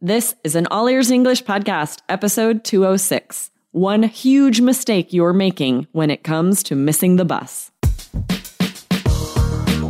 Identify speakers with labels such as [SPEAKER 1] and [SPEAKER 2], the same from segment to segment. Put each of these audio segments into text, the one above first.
[SPEAKER 1] This is an All Ears English podcast, episode 206. One huge mistake you're making when it comes to missing the bus.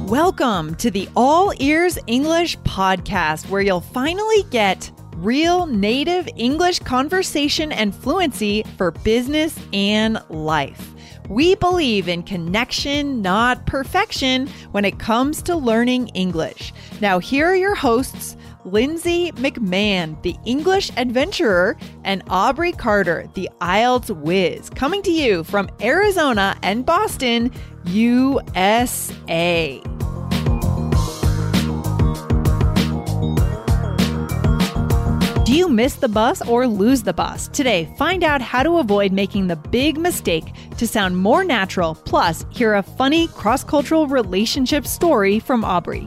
[SPEAKER 2] Welcome to the All Ears English podcast, where you'll finally get real native English conversation and fluency for business and life. We believe in connection, not perfection, when it comes to learning English. Now, here are your hosts. Lindsay McMahon, the English adventurer, and Aubrey Carter, the IELTS whiz, coming to you from Arizona and Boston, USA. Do you miss the bus or lose the bus? Today, find out how to avoid making the big mistake to sound more natural, plus, hear a funny cross cultural relationship story from Aubrey.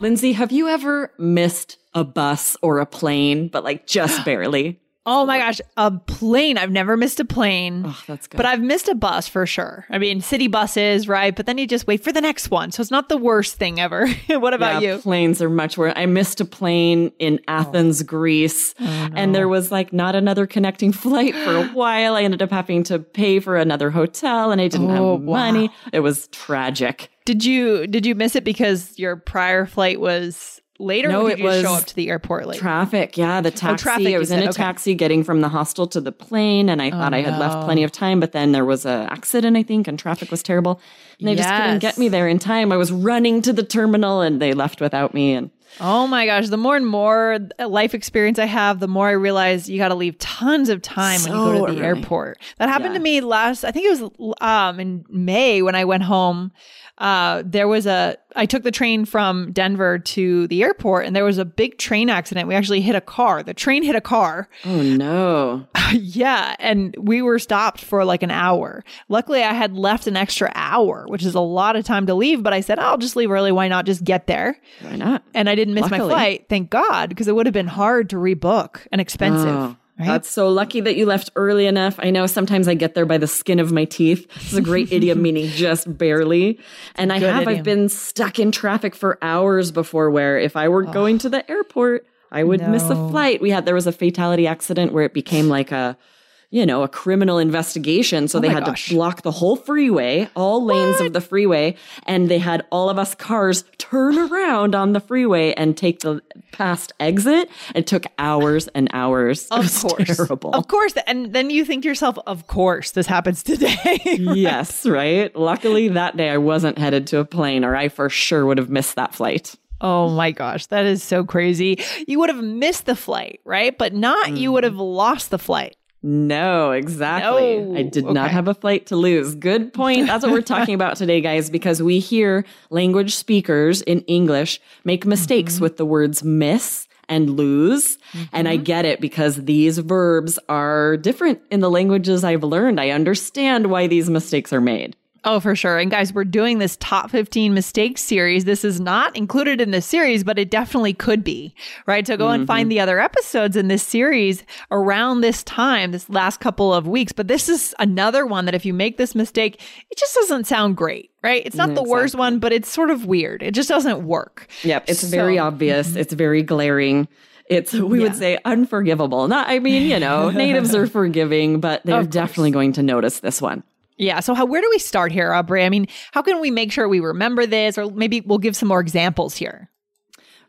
[SPEAKER 1] Lindsay, have you ever missed a bus or a plane, but like just barely?
[SPEAKER 2] Oh my gosh, a plane. I've never missed a plane.
[SPEAKER 1] Oh, that's good.
[SPEAKER 2] But I've missed a bus for sure. I mean, city buses, right? But then you just wait for the next one. So it's not the worst thing ever. what about
[SPEAKER 1] yeah,
[SPEAKER 2] you?
[SPEAKER 1] Planes are much worse. I missed a plane in oh. Athens, Greece, oh, and there was like not another connecting flight for a while. I ended up having to pay for another hotel and I didn't
[SPEAKER 2] Oh,
[SPEAKER 1] have money. It was tragic.
[SPEAKER 2] Did you did you miss it because your prior flight was later
[SPEAKER 1] No,
[SPEAKER 2] or did
[SPEAKER 1] it
[SPEAKER 2] you show up to the airport late?
[SPEAKER 1] Traffic, yeah, the taxi.
[SPEAKER 2] Oh, traffic,
[SPEAKER 1] I was in
[SPEAKER 2] said,
[SPEAKER 1] a
[SPEAKER 2] okay.
[SPEAKER 1] taxi getting from the hostel to the plane, and I thought I had left plenty of time, but then there was an accident, I think, and traffic was terrible. And they just couldn't get me there in time. I was running to the terminal, and they left without me. And
[SPEAKER 2] Oh my gosh, the more and more life experience I have, the more I realize you got to leave tons of time when you go to the
[SPEAKER 1] early.
[SPEAKER 2] airport. That happened
[SPEAKER 1] Yeah.
[SPEAKER 2] to me last, I think it was um, in May when I went home. Uh, there was a, I took the train from Denver to the airport and there was a big train accident. We actually hit a car. The train hit a car.
[SPEAKER 1] oh no,
[SPEAKER 2] yeah. And we were stopped for like an hour. Luckily, I had left an extra hour, which is a lot of time to leave, but I said, I'll just leave early. Why not just get there?
[SPEAKER 1] why not?
[SPEAKER 2] and I didn't miss my flight. Thank God, because it would have been hard to rebook and expensive.
[SPEAKER 1] Oh,
[SPEAKER 2] right?
[SPEAKER 1] That's so lucky that you left early enough. I know sometimes I get there by the skin of my teeth. This is a great idiom meaning just barely. And I have,
[SPEAKER 2] idiom.
[SPEAKER 1] I've been stuck in traffic for hours before where if I were going to the airport, I would miss a flight. We had, there was a fatality accident where it became like a, you know, a criminal investigation. So oh they
[SPEAKER 2] Oh my
[SPEAKER 1] had
[SPEAKER 2] gosh.
[SPEAKER 1] to block the whole freeway, all lanes of the freeway, and they had all of us cars turn around on the freeway and take the past exit. It took hours and hours.
[SPEAKER 2] Of course,
[SPEAKER 1] terrible.
[SPEAKER 2] of course. And then you think to yourself, of course, this happens today.
[SPEAKER 1] yes, right. Luckily, that day I wasn't headed to a plane, or I for sure would have missed that flight.
[SPEAKER 2] oh my gosh, that is so crazy. You would have missed the flight, right? But not you mm. would have lost the flight.
[SPEAKER 1] No, exactly.
[SPEAKER 2] No.
[SPEAKER 1] I did not have a flight to lose. Good point. That's what we're talking about today, guys, because we hear language speakers in English make mm-hmm. mistakes with the words miss and lose. And I mm-hmm. get it because these verbs are different in the languages I've learned. I understand why these mistakes are made.
[SPEAKER 2] Oh, for sure. And guys, we're doing this top 15 mistakes series. This is not included in the series, but it definitely could be, right? So go and find mm-hmm. the other episodes in this series around this time, this last couple of weeks. But this is another one that if you make this mistake, it just doesn't sound great, right? It's not the mm, worst one, but it's sort of weird. It just doesn't work.
[SPEAKER 1] Yep, it's very
[SPEAKER 2] So-
[SPEAKER 1] obvious. Mm-hmm. It's very glaring. It's we would say unforgivable. Not I mean, you know, natives are forgiving, but they're definitely going to notice this one.
[SPEAKER 2] Yeah. So how, where do we start here, Aubrey? I mean, how can we make sure we remember this or maybe we'll give some more examples here?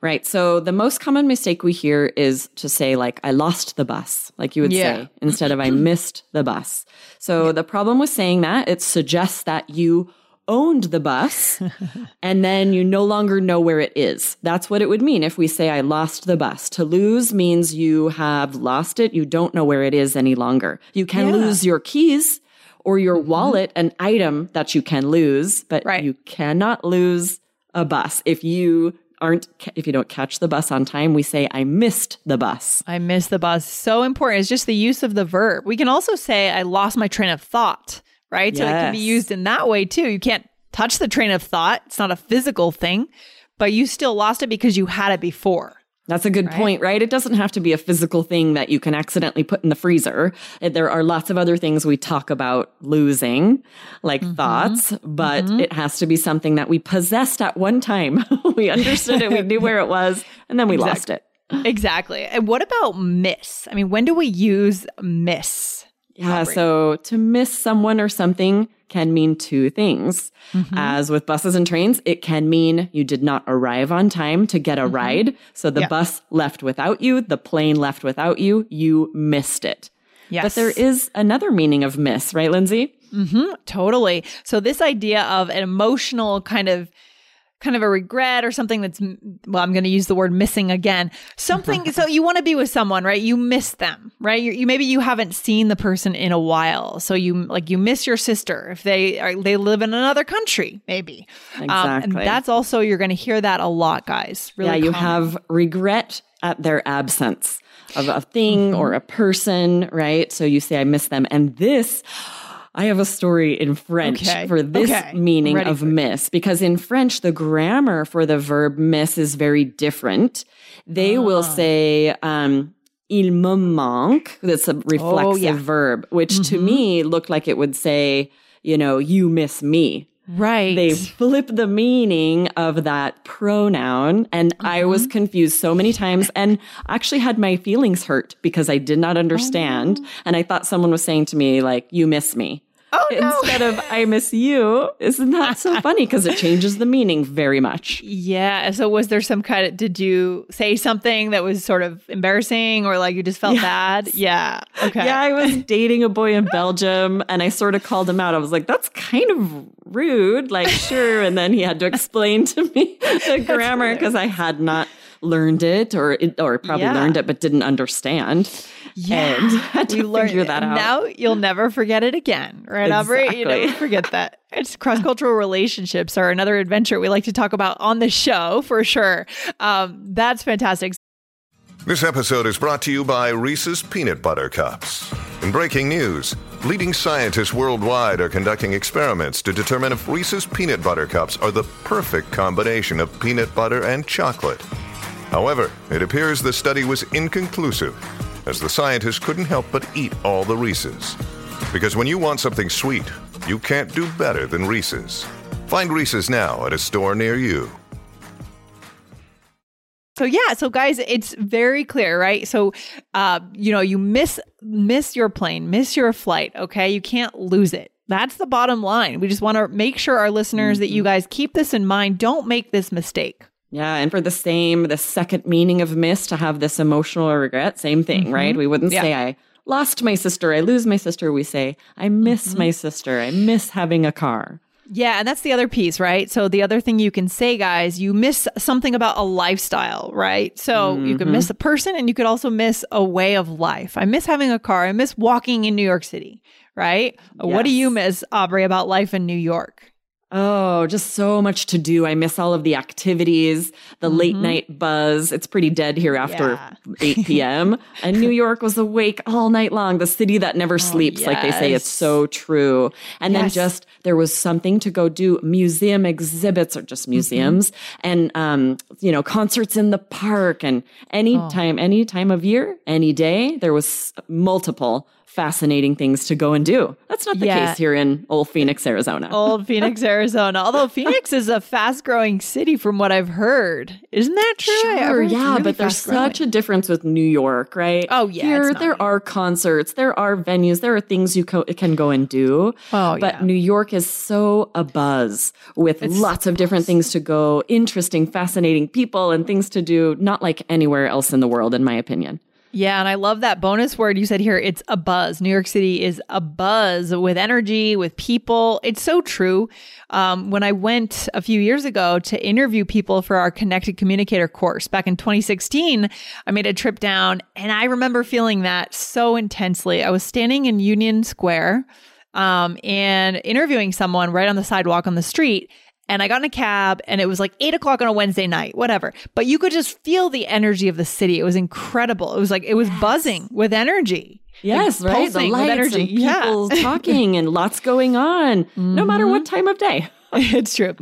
[SPEAKER 1] Right. So the most common mistake we hear is to say like I lost the bus, like you would
[SPEAKER 2] Yeah.
[SPEAKER 1] say, instead of I missed the bus. So the problem with saying that, it suggests that you owned the bus and then you no longer know where it is. That's what it would mean if we say I lost the bus. To lose means you have lost it. You don't know where it is any longer. You can
[SPEAKER 2] Yeah.
[SPEAKER 1] lose your keys or your mm-hmm. wallet, an item that you can lose, but
[SPEAKER 2] Right.
[SPEAKER 1] you cannot lose a bus. If you aren't, if you don't catch the bus on time, we say, I missed the bus.
[SPEAKER 2] I miss the bus. So important. It's just the use of the verb. We can also say, I lost my train of thought, right? So it can be used in that way too. You can't touch the train of thought, it's not a physical thing, but you still lost it because you had it before.
[SPEAKER 1] That's a good point, right? It doesn't have to be a physical thing that you can accidentally put in the freezer. There are lots of other things we talk about losing, like mm-hmm. thoughts, but mm-hmm. it has to be something that we possessed at one time. we understood it, we knew where it was, and then we lost it.
[SPEAKER 2] exactly. And what about miss? I mean, when do we use miss?
[SPEAKER 1] Yeah, so to miss someone or something can mean two things. As with buses and trains, it can mean you did not arrive on time to get a ride. So the
[SPEAKER 2] Yeah.
[SPEAKER 1] bus left without you, the plane left without you, you missed it.
[SPEAKER 2] Yes.
[SPEAKER 1] But there is another meaning of miss, right, Lindsay?
[SPEAKER 2] Mm-hmm, totally. So this idea of an emotional kind of kind of a regret or something that's well i'm going to use the word missing again something so you want to be with someone right you miss them right you, you maybe you haven't seen the person in a while so you like you miss your sister if they are they live in another country maybe Um, and
[SPEAKER 1] Exactly.
[SPEAKER 2] that's also you're going to hear that a lot guys really
[SPEAKER 1] yeah, you
[SPEAKER 2] common.
[SPEAKER 1] have regret at their absence of a thing or a person, right? So you say, I miss them. And this, I have a story in French
[SPEAKER 2] Okay.
[SPEAKER 1] for this
[SPEAKER 2] Okay.
[SPEAKER 1] meaning
[SPEAKER 2] Ready
[SPEAKER 1] of miss, because in French, the grammar for the verb miss is very different. They will
[SPEAKER 2] Ah.
[SPEAKER 1] say, um, il me manque. That's a reflexive
[SPEAKER 2] Oh, yeah. Mm-hmm.
[SPEAKER 1] verb, which to me looked like it would say, you know, you miss me
[SPEAKER 2] right.
[SPEAKER 1] They flip the meaning of that pronoun and i
[SPEAKER 2] Mm-hmm.
[SPEAKER 1] was confused so many times and actually had my feelings hurt because i did
[SPEAKER 2] Oh,
[SPEAKER 1] not understand. And i thought someone was saying to me like you miss me
[SPEAKER 2] oh no.
[SPEAKER 1] instead of i miss you isn't that so funny because it changes the meaning very much.
[SPEAKER 2] Yeah so was there some kind of did you say something that was sort of embarrassing or like you just felt bad? Yeah okay.
[SPEAKER 1] Yeah i was dating a boy in belgium and i sort of called him out. I was like that's kind of rude like sure and then he had to explain to me the grammar because i had not learned it or it, or probably
[SPEAKER 2] Yeah.
[SPEAKER 1] learned it but didn't understand
[SPEAKER 2] Yeah,
[SPEAKER 1] and had to
[SPEAKER 2] we learned
[SPEAKER 1] figure that out.
[SPEAKER 2] Now you'll never forget it again, right, Aubrey? You
[SPEAKER 1] Exactly.
[SPEAKER 2] never forget that. It's cross cultural relationships are another adventure we like to talk about on the show for sure. Um, that's fantastic.
[SPEAKER 3] This episode is brought to you by Reese's Peanut Butter Cups. In breaking news, leading scientists worldwide are conducting experiments to determine if Reese's Peanut Butter Cups are the perfect combination of peanut butter and chocolate. However, it appears the study was inconclusive, as the scientists couldn't help but eat all the Reese's. Because when you want something sweet, you can't do better than Reese's. Find Reese's now at a store near you.
[SPEAKER 2] So yeah, so guys, it's very clear, right? So, uh, you know, you miss miss your plane, miss your flight. Okay, you can't lose it. That's the bottom line. We just want to make sure our listeners that you guys keep this in mind. Don't make this mistake.
[SPEAKER 1] Yeah, and for the same, the second meaning of miss to have this emotional regret, same thing, mm-hmm. right? We wouldn't
[SPEAKER 2] Yeah.
[SPEAKER 1] say I lost my sister, I lose my sister. We say I miss mm-hmm. my sister, I miss having a car.
[SPEAKER 2] Yeah, and that's the other piece, right? So the other thing you can say, guys, you miss something about a lifestyle, right? So you could miss mm-hmm. a person and you could also miss a way of life. I miss having a car. I miss walking in New York City, right? What do you miss, Aubrey, about life in New York?
[SPEAKER 1] Oh, just so much to do. I miss all of the activities, the late night buzz. It's pretty dead here after
[SPEAKER 2] Yeah.
[SPEAKER 1] 8 p.m. and New York was awake all night long. The city that never sleeps, like they say. It's so true. And then just there was something to go do museum exhibits or just museums and, um, you know, concerts in the park and any time, any time of year, any day, there was multiple fascinating things to go and do. That's not the
[SPEAKER 2] Yeah.
[SPEAKER 1] case here in old Phoenix, Arizona.
[SPEAKER 2] Old Phoenix, Arizona. Although Phoenix is a fast growing city from what I've heard. Isn't that true?
[SPEAKER 1] Sure, yeah,
[SPEAKER 2] really
[SPEAKER 1] but there's such a difference with New York, right?
[SPEAKER 2] Oh, yeah,
[SPEAKER 1] Here, there
[SPEAKER 2] New
[SPEAKER 1] are concerts, there are venues, there are things you co- can go and do.
[SPEAKER 2] Oh,
[SPEAKER 1] but
[SPEAKER 2] yeah.
[SPEAKER 1] New York is so abuzz with lots of different things to go, interesting, fascinating people, and things to do, not like anywhere else in the world, in my opinion.
[SPEAKER 2] Yeah, and I love that bonus word you said here. It's a buzz. New York City is a buzz with energy, with people. It's so true. Um, when I went a few years ago to interview people for our Connected Communicator course back in 2016, I made a trip down and I remember feeling that so intensely. I was standing in Union Square. um, and interviewing someone right on the sidewalk on the street. And I got in a cab and it was like eight o'clock on a Wednesday night, whatever. But you could just feel the energy of the city. It was incredible. It was like, it was buzzing with energy.
[SPEAKER 1] Yes,
[SPEAKER 2] Like,
[SPEAKER 1] right. The lights
[SPEAKER 2] energy.
[SPEAKER 1] and
[SPEAKER 2] Yeah.
[SPEAKER 1] people talking and lots going on, no matter what mm-hmm. time of day.
[SPEAKER 2] it's true.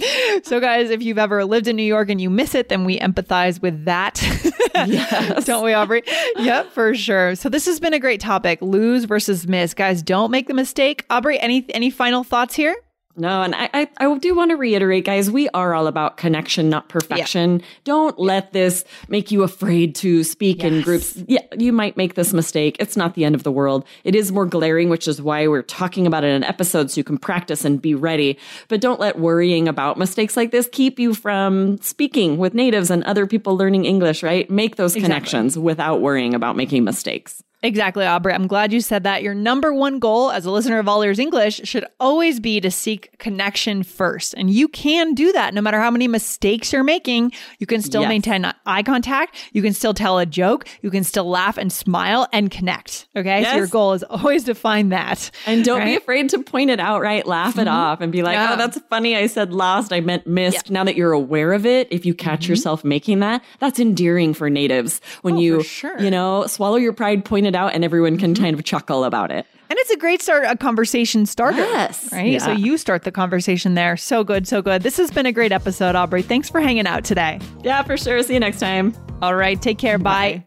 [SPEAKER 2] So, guys, if you've ever lived in New York and you miss it, then we empathize with that.
[SPEAKER 1] Yes.
[SPEAKER 2] don't we, Aubrey? yep, for sure. So, this has been a great topic lose versus miss. Guys, don't make the mistake. Aubrey, any, any final thoughts here?
[SPEAKER 1] No, and I, I, I do want to reiterate, guys, we are all about connection, not perfection. Don't let this make you afraid to speak in groups. Yeah, you might make this mistake. It's not the end of the world. It is more glaring, which is why we're talking about it in episodes so you can practice and be ready. But don't let worrying about mistakes like this keep you from speaking with natives and other people learning English, right? Make those connections without worrying about making mistakes.
[SPEAKER 2] Exactly, Aubrey. I'm glad you said that. Your number one goal as a listener of All Ears English should always be to seek connection first. And you can do that no matter how many mistakes you're making. You can still
[SPEAKER 1] Yes.
[SPEAKER 2] maintain eye contact. You can still tell a joke. You can still laugh and smile and connect. Okay. So your goal is always to find that.
[SPEAKER 1] And don't be afraid to point it out, right? Laugh it mm-hmm. off and be like, oh,
[SPEAKER 2] Yeah.
[SPEAKER 1] oh, that's funny. I said lost. I meant missed. Now that you're aware of it, if you catch mm-hmm. yourself making that, that's endearing for natives. When
[SPEAKER 2] Oh,
[SPEAKER 1] you,
[SPEAKER 2] sure.
[SPEAKER 1] you know, swallow your pride, point it out, and everyone can mm-hmm. kind of chuckle about it.
[SPEAKER 2] And it's a great start, a conversation starter.
[SPEAKER 1] Yes.
[SPEAKER 2] Right. So you start the conversation there. So good. So good. This has been a great episode, Aubrey. Thanks for hanging out today.
[SPEAKER 1] Yeah, for sure. See you next time.
[SPEAKER 2] All right. Take care. Bye.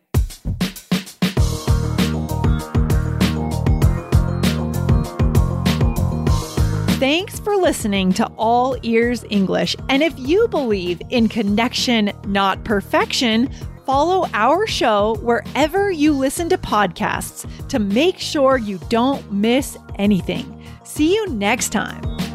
[SPEAKER 2] Thanks for listening to All Ears English. And if you believe in connection, not perfection, follow our show wherever you listen to podcasts to make sure you don't miss anything. See you next time.